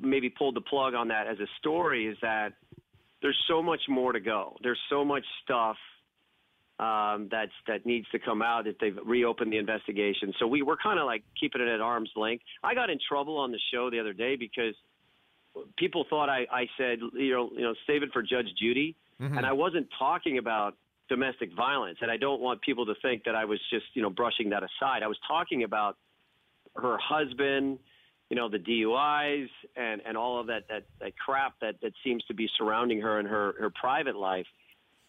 maybe pulled the plug on that as a story is that there's so much more to go. There's so much stuff um, that's that needs to come out if they've reopened the investigation. So we we're kind of like keeping it at arm's length. I got in trouble on the show the other day because people thought I, I said you know you know save it for Judge Judy, Mhm. and I wasn't talking about domestic violence, and I don't want people to think that I was just you know brushing that aside. I was talking about her husband, you know, the DUIs and and all of that that that crap that that seems to be surrounding her in her her private life.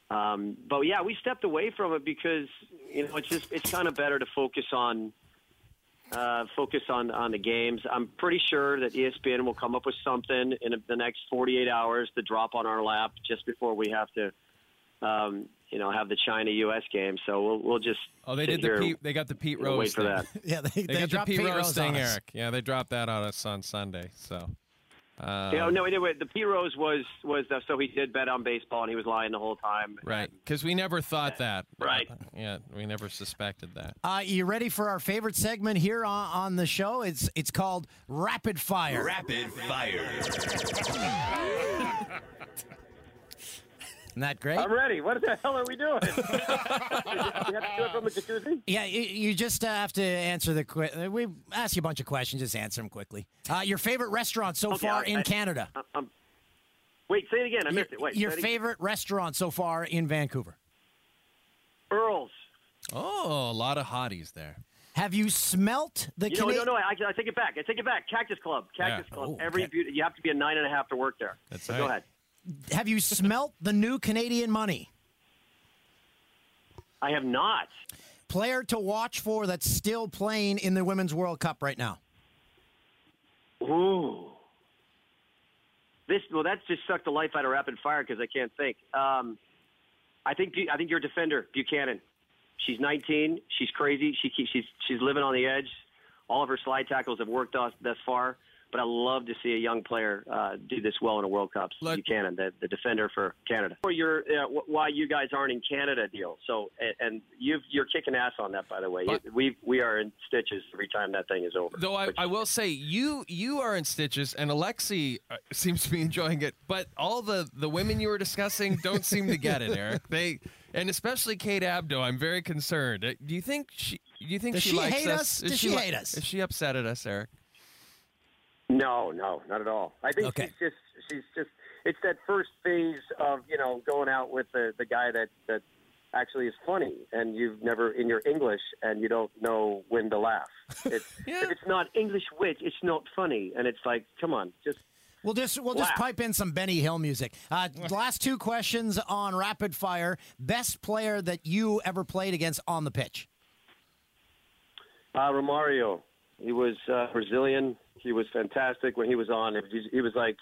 Um, but yeah, we stepped away from it because you know it's just it's kind of better to focus on uh, focus on on the games. I'm pretty sure that ESPN will come up with something in the next 48 hours to drop on our lap just before we have to, um, you know, have the China U.S. game. So we'll we'll just Oh, they did the here Pete, they got the Pete and wait Rose for thing. that. Yeah, they, They, they got the dropped Pete, Pete Rose Rose thing, on. Eric. Yeah, they dropped that on us on Sunday. So. Um, yeah, no, anyway, the P Rose was was uh, so he did bet on baseball and he was lying the whole time. Right, because we never thought that. Right. Yeah, we never suspected that. Uh, you ready for our favorite segment here on, on the show? It's it's called Rapid Fire. Rapid Fire. Isn't that great? I'm ready. What the hell are we doing? we have to do it from the jacuzzi. Yeah, you, you just uh, have to answer the. Que- uh, we ask you a bunch of questions. Just answer them quickly. Uh, your favorite restaurant so Okay, far I- in I- Canada? I- I'm- wait, say it again. I your, missed it. Wait, your say it again. favorite restaurant so far in Vancouver? Earl's. Oh, a lot of hotties there. Have you smelt the? You know, Cana- no, no, I, I take it back. I take it back. Cactus Club. Cactus Yeah. Club. Oh, Every okay. beauty, you have to be a nine and a half to work there. That's Go right. ahead. Have you smelt the new Canadian money? I have not. Player to watch for that's still playing in the Women's World Cup right now. Ooh. This well, that just sucked the life out of rapid fire because I can't think. Um, I think I think your defender Buchanan. She's 19. She's crazy. She keeps, she's she's living on the edge. All of her slide tackles have worked thus, thus far. But I love to see a young player uh, do this well in a World Cup. Buchanan, the, the defender for Canada. For your uh, wh- why you guys aren't in Canada deal. So and, and you've, you're kicking ass on that, by the way. But- we we are in stitches every time that thing is over. Though I, I will say you you are in stitches and Alexi uh, seems to be enjoying it, but all the the women you were discussing don't seem to get it, Eric. They and especially Kate Abdo, I'm very concerned. Uh, Do you think she? Do you think Does she, she likes hate us? us? Is Does she li- hate us? Is she upset at us, Eric? No, no, not at all. I think Okay. she's just she's just it's that first phase of you know going out with the the guy that that actually is funny, and you've never in your English, and you don't know when to laugh. It's, If it's not English wit, it's not funny, and it's like, come on, just We'll just we'll just Laugh. pipe in some Benny Hill music. Uh, last two questions on rapid fire. Best player that you ever played against on the pitch? Uh, Romario, he was uh, Brazilian. He was fantastic when he was on. He was like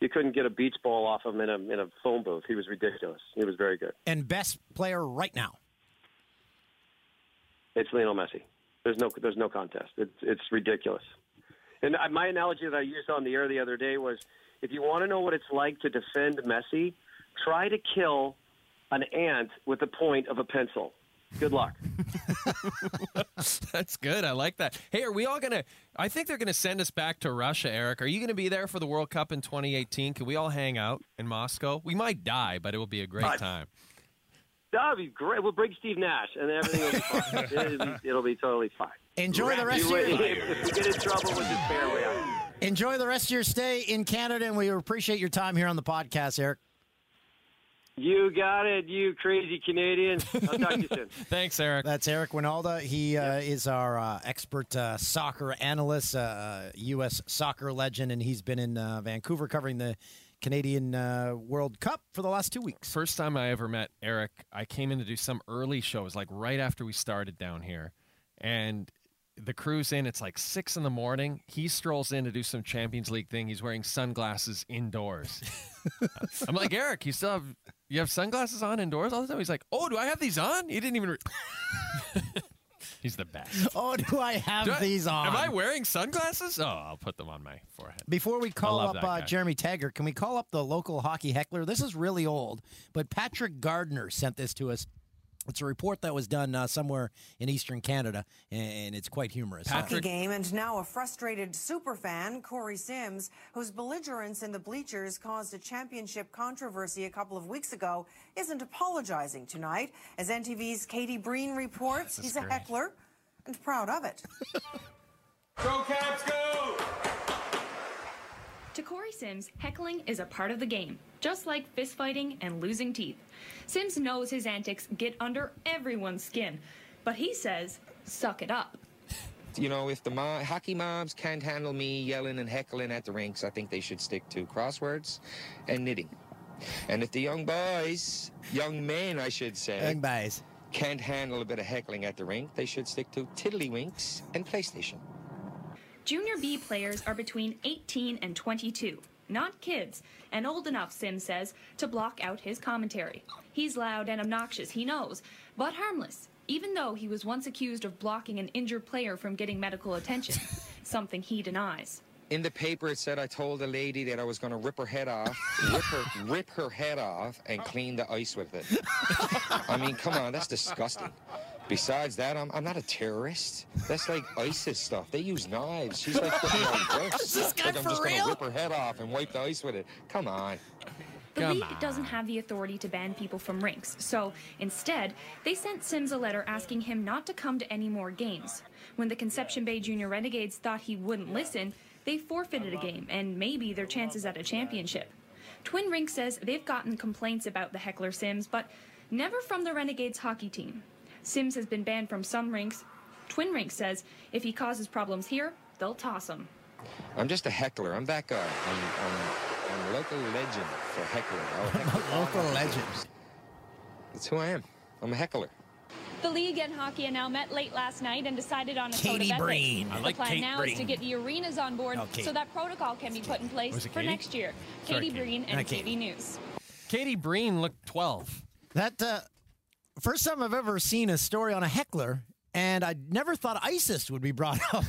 you couldn't get a beach ball off him in a in a phone booth. He was ridiculous. He was very good. And best player right now? It's Lionel Messi. There's no there's no contest. It's it's ridiculous. And I- my analogy that I used on the air the other day was, if you want to know what it's like to defend Messi, try to kill an ant with the point of a pencil. Good luck. That's good. I like that. Hey, are we all gonna? I think they're gonna send us back to Russia, Eric. Are you gonna be there for the World Cup in 2018? Can we all hang out in Moscow? We might die, but it will be a great Uh, time. That would be great. We'll bring Steve Nash, and everything will be fine. it'll, be, it'll be totally fine. Enjoy the rest of your if, if we get in trouble, we'll just bear way out. enjoy the rest of your stay in Canada, and we appreciate your time here on the podcast, Eric. You got it, you crazy Canadians. I'll talk to you soon. Thanks, Eric. That's Eric Wynalda. He uh, is our uh, expert uh, soccer analyst, uh, U.S. soccer legend, and he's been in uh, Vancouver covering the Canadian uh, World Cup for the last two weeks. First time I ever met Eric, I came in to do some early shows, like right after we started down here. And the crew's in, it's like six in the morning. He strolls in to do some Champions League thing. He's wearing sunglasses indoors. I'm like, Eric, you still have you have sunglasses on indoors all the time? He's like, Oh, do I have these on? He didn't even re- He's the best. Oh, do I have Do I- these on? Am I wearing sunglasses? Oh, I'll put them on my forehead. Before we call up uh. Jeremy Taggart, can we call up the local hockey heckler? This is really old, but Patrick Gardner sent this to us. It's a report that was done uh, somewhere in eastern Canada, and it's quite humorous. Hockey game, and now a frustrated superfan, Corey Sims, whose belligerence in the bleachers caused a championship controversy a couple of weeks ago, isn't apologizing tonight. As NTV's Katie Breen reports, This is he's a heckler and proud of it. Go Caps, go! To Corey Sims, heckling is a part of the game, just like fistfighting and losing teeth. Sims knows his antics get under everyone's skin, but he says, suck it up. You know, if the mo- hockey mobs can't handle me yelling and heckling at the rinks, I think they should stick to crosswords and knitting. And if the young boys, young men, I should say, Young boys. can't handle a bit of heckling at the rink, they should stick to tiddlywinks and PlayStation. Junior B players are between 18 and 22, not kids, and old enough, Sims says, to block out his commentary. He's loud and obnoxious, he knows, but harmless, even though he was once accused of blocking an injured player from getting medical attention, something he denies. In the paper, it said I told a lady that I was going to rip her head off, rip her, rip her head off, and clean the ice with it. I mean, come on, that's disgusting. Besides that, I'm, I'm not a terrorist. That's like ISIS stuff. They use knives. She's like putting on worse. Is this guy like I'm for just gonna real? rip her head off and wipe the ice with it. Come on. The league doesn't have the authority to ban people from rinks, so instead, they sent Sims a letter asking him not to come to any more games. When the Conception Bay Junior Renegades thought he wouldn't listen, they forfeited a game and maybe their chances at a championship. Twin Rink says they've gotten complaints about the heckler Sims, but never from the Renegades hockey team. Sims has been banned from some rinks. Twin Rink says if he causes problems here, they'll toss him. I'm just a heckler. I'm that guy. I'm, I'm, I'm a local legend for heckling. I'll heckle Local my legend. That's who I am. I'm a heckler. The league and hockey now met late last night and decided on a code Katie of ethics. Breen. I the like plan Kate now is to get the arenas on board Oh, so that protocol can be put in place for next year. Sorry, Katie Katie. Breen and Not Katie. Katie News. Katie Breen looked 12. That uh, first time I've ever seen a story on a heckler, and I never thought ISIS would be brought up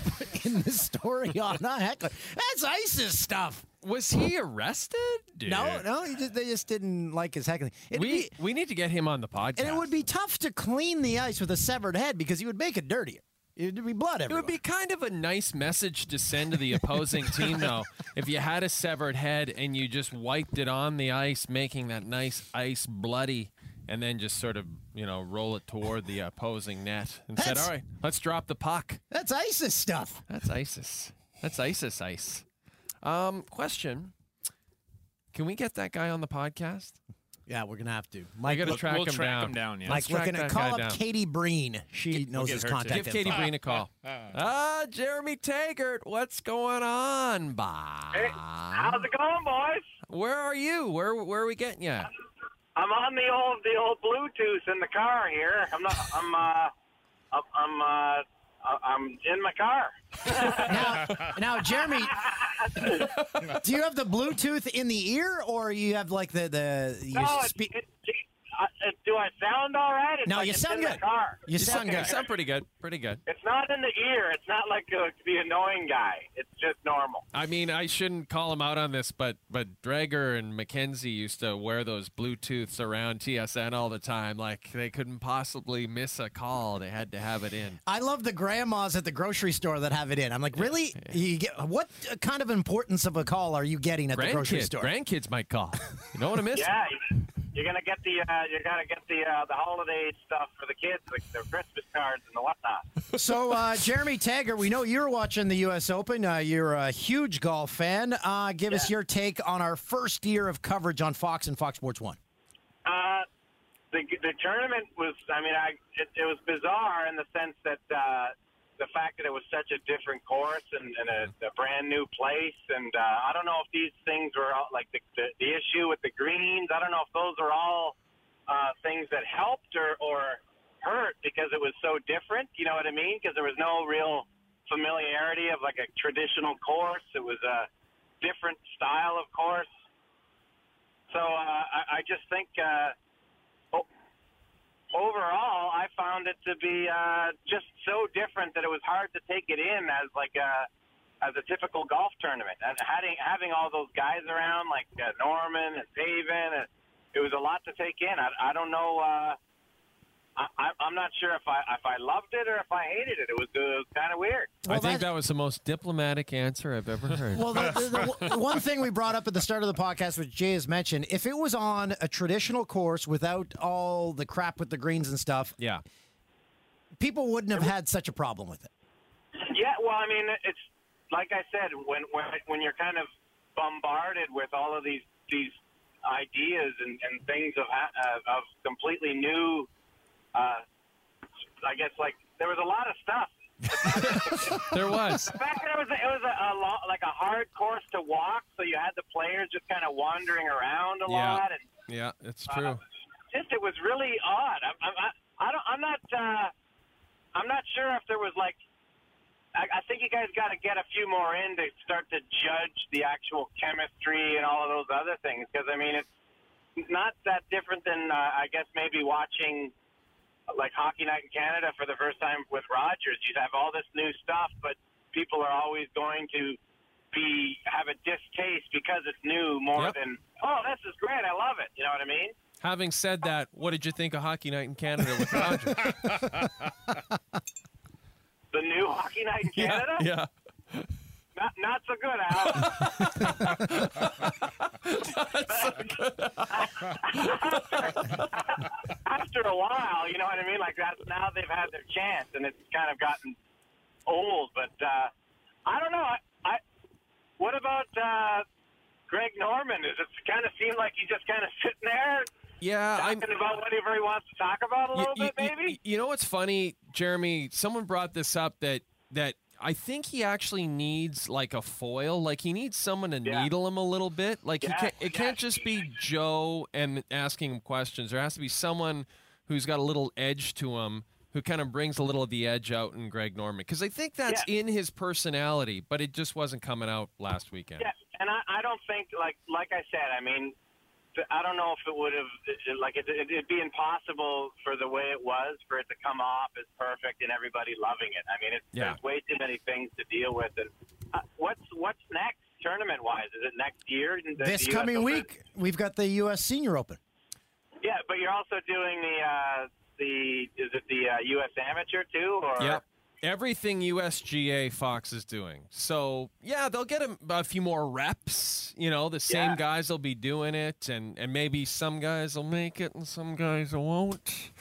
in this story on a heckler. That's ISIS stuff. Was he arrested? No, no, he just, they just didn't like his heckling. It'd we be- we need to get him on the podcast. and it would be tough to clean the ice with a severed head because he would make it dirtier. It'd be blood everywhere. It would be kind of a nice message to send to the opposing team, though, if you had a severed head and you just wiped it on the ice, making that nice ice bloody, and then just sort of, you know, roll it toward the opposing net and said, all right, let's drop the puck. That's ISIS stuff. That's ISIS. That's ISIS ice. Um, question. Can we get that guy on the podcast? Yeah, we're gonna have to. I got to We'll- track, we'll him, track down. him down, yeah. Let's Mike, track looking at that call up down. Katie Breen. She knows get his contact. Give Katie. Breen a call. Ah, Jeremy Taggart, what's going on, Bob? Hey, How's it going, boys? Where are you? Where where are we getting you? I'm on the old the old Bluetooth in the car here. I'm not. I'm uh. I'm- I'm uh. I'm in my car. Now, now, Jeremy, do you have the Bluetooth in the ear, or you have like the the? You No, spe- it, uh, it, do I sound all right? It's No, like you it's sound in good. The car. You sound good. You good. sound pretty good. Pretty good. It's not in the ear. It's not like uh the annoying guy. It's just normal. I mean, I shouldn't call him out on this, but but Dreger and McKenzie used to wear those Bluetooths around TSN all the time. Like they couldn't possibly miss a call; they had to have it in. I love the grandmas at the grocery store that have it in. I'm like, really? You get what kind of importance of a call are you getting at the grocery store? grandkids might call. You know what I miss? Yeah, you're gonna get the uh, you're gonna get the uh, the holiday stuff for the kids, like their Christmas cards and the whatnot. So, uh, Jeremy Taggart, we know you're watching the U.S. Open. Uh, you're a huge golf fan. Uh, give us your take on our first year of coverage on Fox and Fox Sports One. Uh, the the tournament was. I mean, I it, it was bizarre in the sense that uh, the fact that it was such a different course and, and a, a brand new place, and uh, I don't know if these things were all, like the, the the issue with the greens. I don't know if those are all uh, things that helped or or hurt because it was so different. You know what I mean? Because there was no real familiarity of like a traditional course. It was a different style of course. So uh, I, I just think uh, overall, I found it to be uh, just so different that it was hard to take it in as like a as a typical golf tournament. And having having all those guys around like uh, Norman and Taven, and it was a lot to take in. I, I don't know. Uh, I, I'm not sure if I if I loved it or if I hated it. It was, it was kind of weird. I think that was the most diplomatic answer I've ever heard. Well, the, the, the one thing we brought up at the start of the podcast, which Jay has mentioned, if it was on a traditional course without all the crap with the greens and stuff, yeah, people wouldn't have had such a problem with it. Yeah, well, I mean, it's like I said, when when when you're kind of bombarded with all of these these ideas and, and things of uh, of completely new, uh, I guess like there was a lot of stuff. there was. The fact that it was a, it was a, a lo- like a hard course to walk, so you had the players just kind of wandering around a Yeah. lot, and Yeah, it's true. just it was really odd. I'm, I'm, I, I don't, I'm not, uh, I'm not sure if there was like. I, I think you guys got to get a few more in to start to judge the actual chemistry and all of those other things. Because I mean, it's not that different than uh, I guess maybe watching like Hockey Night in Canada for the first time with Rogers. You have all this new stuff, but people are always going to be have a distaste because it's new more Yep. than oh, this is great, I love it. You know what I mean? Having said that, what did you think of Hockey Night in Canada with Rogers? The new Hockey Night in Canada? yeah. Not, not so good, Al. After a while, you know what I mean? Like that, now they've had their chance, and it's kind of gotten old. But uh, I don't know. I, I what about uh, Greg Norman? Does it kind of seem like he's just kind of sitting there? Yeah, talking about whatever he wants to talk about a little you, bit, maybe. you know what's funny, Jeremy? Someone brought this up that that I think he actually needs like a foil. Like he needs someone to needle him a little bit. Like he can't, it can't just be Joe and asking him questions. There has to be someone who's got a little edge to him. Who kind of brings a little of the edge out in Greg Norman? Because I think that's in his personality, but it just wasn't coming out last weekend. Yeah, and I, I don't think like like I said. I mean, I don't know if it would have like it, it, it'd be impossible for the way it was for it to come off as perfect and everybody loving it. I mean, it's, Yeah. there's way too many things to deal with. And uh, what's what's next tournament wise? Is it next year? The- This the coming Open? week, we've got the U.S. Senior Open. Yeah, but you're also doing the uh, the is it the uh, U.S. Amateur too? Or Yep. Everything USGA Fox is doing. So, yeah, they'll get a, a few more reps. You know, the same Yeah. guys will be doing it, and, and maybe some guys will make it and some guys won't.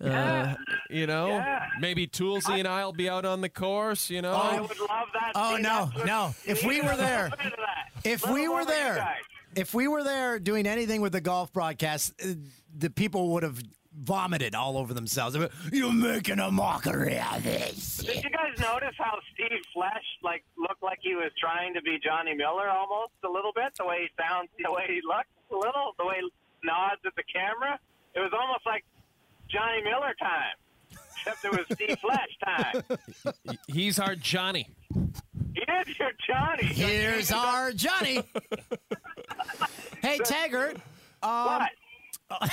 Yeah. Uh, you know, Yeah. maybe Toolsy and I will be out on the course, you know. I would love that. Oh See, no, no! If we were there, if Little we were more like you there, if we were there doing anything with the golf broadcast, uh, the people would have vomited all over themselves. They'd You're making a mockery of this. Did you guys notice how Steve Flesch like looked like he was trying to be Johnny Miller almost a little bit? The way he sounds, the way he looks a little, the way he nods at the camera. It was almost like Johnny Miller time, except it was Steve Flesch time. He's our Johnny. He is your Johnny. Here's our Johnny. hey, Taggart. Um, I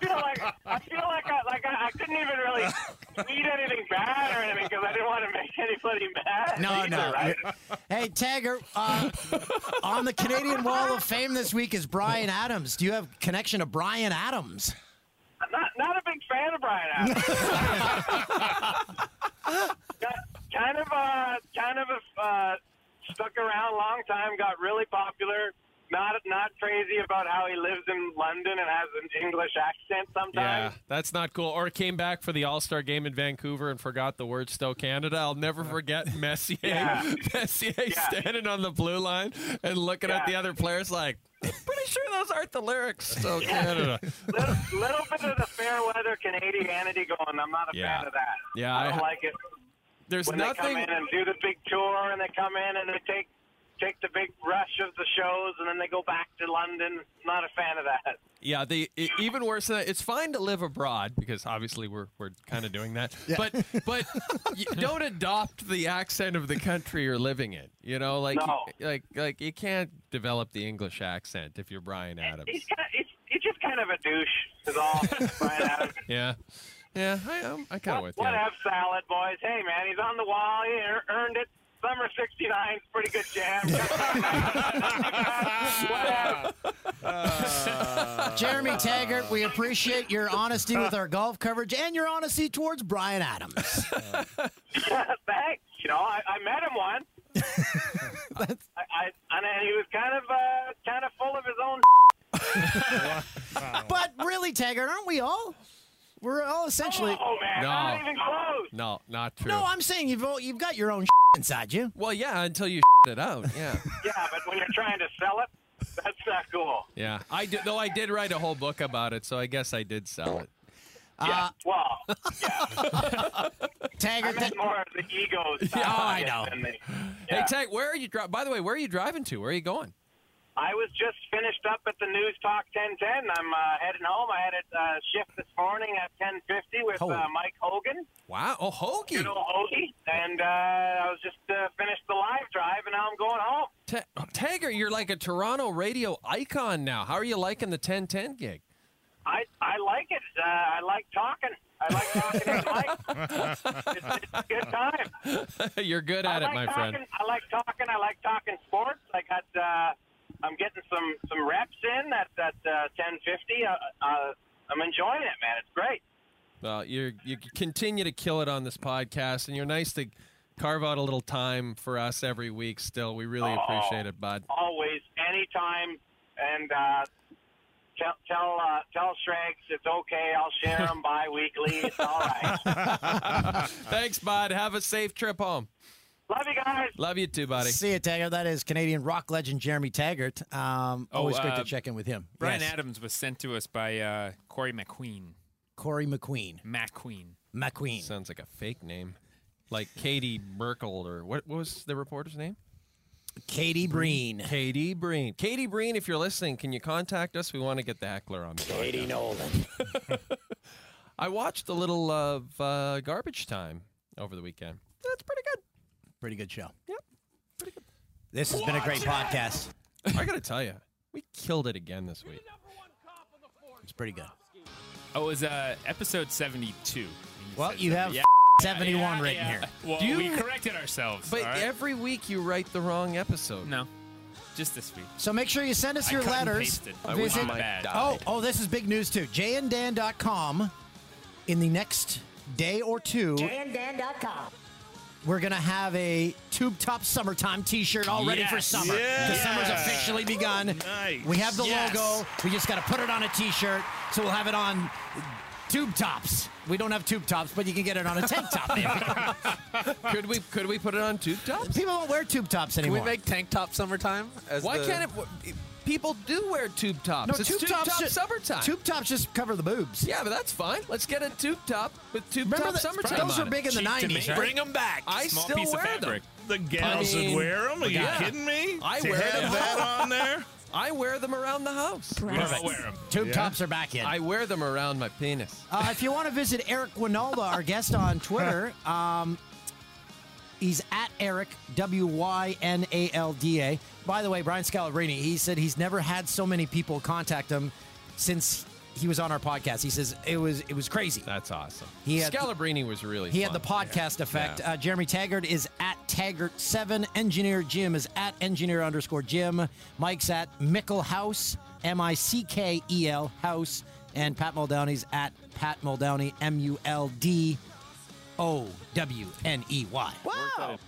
feel like I feel like I like I, I couldn't even really tweet anything bad or anything because I didn't want to make anybody mad. No, either, no. Right? Hey, Tagger, uh, on the Canadian Wall of Fame this week is Bryan Adams. Do you have connection to Bryan Adams? I'm not not a big fan of Bryan Adams. kind of uh kind of uh stuck around a long time, got really popular, not not crazy about how he lives in London and has an English accent sometimes. Yeah, that's not cool. Or came back for the All Star game in Vancouver and forgot the word "Stow Canada." I'll never forget Messier. Yeah. Messier standing on the blue line and looking at the other players like, "I'm pretty sure those aren't the lyrics." Stow Canada. little, little bit of the fair weather Canadianity going. I'm not a Yeah. fan of that. Yeah, I don't I- like it. There's when they come in and do the big tour, and they come in and they take take the big rush of the shows, and then they go back to London. Not a fan of that. Yeah, the e- even worse than that. It's fine to live abroad because obviously we're we're kind of doing that. But but don't adopt the accent of the country you're living in. You know, like No. like like you can't develop the English accent if you're Bryan Adams. He's kind of, he's, he's just kind of a douche. Is all. Brian Adams. Yeah, yeah, I am. I kind of with you. What have salad, boys? Hey, man, he's on the wall. He ear- earned it. Summer '69, pretty good jam. Jeremy Taggart, we appreciate your honesty with our golf coverage and your honesty towards Bryan Adams. Thanks. You know, I, I met him once. I, I, and he was kind of uh, kind of full of his own. But really, Taggart, aren't we all? We're all essentially. Oh man, No. not even close. No, not true. No, I'm saying you've all, you've got your own inside you. Well, yeah, until you it out. Yeah, Yeah, but when you're trying to sell it, that's not cool. yeah. I did, though. I did write a whole book about it, so I guess I did sell it. Yeah. Uh, well, I Taggart, meant more of the ego. Yeah, side I know. than the- Hey, Tag, where are you? Dri- By the way, where are you driving to? Where are you going? I was just finished up at the News Talk 1010. I'm uh, heading home. I had a uh, shift this morning at 1050 with Oh. uh, Mike Hogan. Wow, oh Hoagie. Good old Hoagie. And uh, I was just uh, finished the live drive, and now I'm going home. Ta- Tagger, you're like a Toronto radio icon now. How are you liking the 1010 gig? I, I like it. Uh, I like talking. I like talking to Mike. It's, it's a good time. you're good at I it, like my talking, friend. I like talking. I like talking sports. I got. I'm getting some some reps in at at uh, 1050. Uh, uh, I'm enjoying it, man. It's great. Well, you you continue to kill it on this podcast, and you're nice to carve out a little time for us every week. Still, we really Oh. appreciate it, bud. Always, anytime, and uh, tell tell uh, tell Shregs it's okay. I'll share them bi-weekly. It's all right. Thanks, bud. Have a safe trip home. Love you guys. Love you too, buddy. See you, Taggart. That is Canadian rock legend Jeremy Taggart. Um, Oh, always great uh, to check in with him. Brian Yes. Adams was sent to us by uh, Corey McQueen. Corey McQueen. McQueen. McQueen. Sounds like a fake name, like Katie Merkel or what? What was the reporter's name? Katie Breen. Katie Breen. Katie Breen, if you're listening, can you contact us? We want to get the heckler on. the Katie podcast. Nolan. I watched a little of uh, Garbage Time over the weekend. That's pretty good. Pretty good show. Yep. This has been a great podcast. I got to tell you, we killed it again this week. It's pretty good. Oh, it was uh, episode 72. Well, you have Yeah. 71 Yeah, written yeah. here. Well, Do you- we corrected ourselves. But all right? every week you write the wrong episode. No, just this week. So make sure you send us I your cut and letters. pasted. I Visit. wish my bad. Oh, oh, this is big news too. JandDan.com. In the next day or two, JandDan.com. we're gonna have a tube top summertime T-shirt all ready for Yes. summer. The summer's officially begun. Nice. We have the Yes. logo. We just got to put it on a T-shirt, so we'll have it on tube tops. We don't have tube tops, but you can get it on a tank top. could we could we put it on tube tops? People don't wear tube tops anymore. Can anymore. we make tank top summertime? As Why the- can't it? W- People do wear tube tops. no, it's tube, tube tops. top just, summertime. Tube tops just cover the boobs. Yeah, but that's fine. Let's get a tube top with tube Remember top the- summertime. those on were big in the 90s, right? Bring them back. I Small still piece of wear fabric. The gals I mean, that wear them? Are you yeah. kidding me? I to wear them that on there. I wear them around the house. Perfect. wear 'em. Tube Yeah. tops are back in. I wear them around my penis. Uh, if you want to visit Eric Wynalda, our guest on Twitter, um, he's at Eric W Y N A L D A. By the way, Brian Scalabrine, he said he's never had so many people contact him since he was on our podcast. He says it was it was crazy. That's awesome. He had- Scalabrine was really. He had the podcast effect. Yeah. Uh, Jeremy Taggart is at Taggart7. Engineer Jim is at engineer underscore Jim. Mike's at Mickle House, M I C K E L House. And Pat Muldowney's at Pat Muldowney, M U L D O W N E Y. Wow.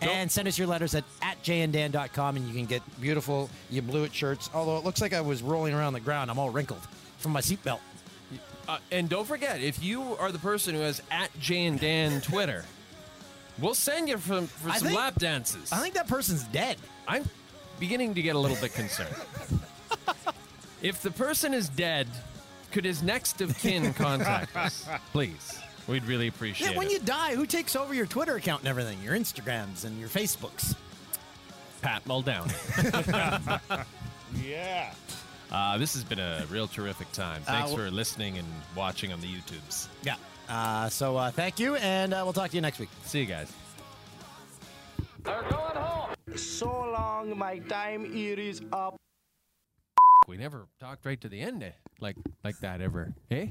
And send us your letters at, at jndan.com and you can get beautiful You Blew It shirts. Although it looks like I was rolling around the ground. I'm all wrinkled from my seatbelt. Uh, and don't forget, if you are the person who has at Jay and Dan Twitter, we'll send you for, for I some think- lap dances. I think that person's dead. I'm beginning to get a little bit concerned. if the person is dead, could his next of kin contact us? Please. We'd really appreciate Yeah, when it. you die, who takes over your Twitter account and everything? Your Instagrams and your Facebooks? Pat Muldowney. yeah. Uh, this has been a real terrific time. Uh, Thanks well- for listening and watching on the YouTubes. Yeah. Uh, so uh, thank you, and uh, we'll talk to you next week. See you guys. They're going home. So long, my time here is up. We never talked right to the end eh? like like that ever, eh?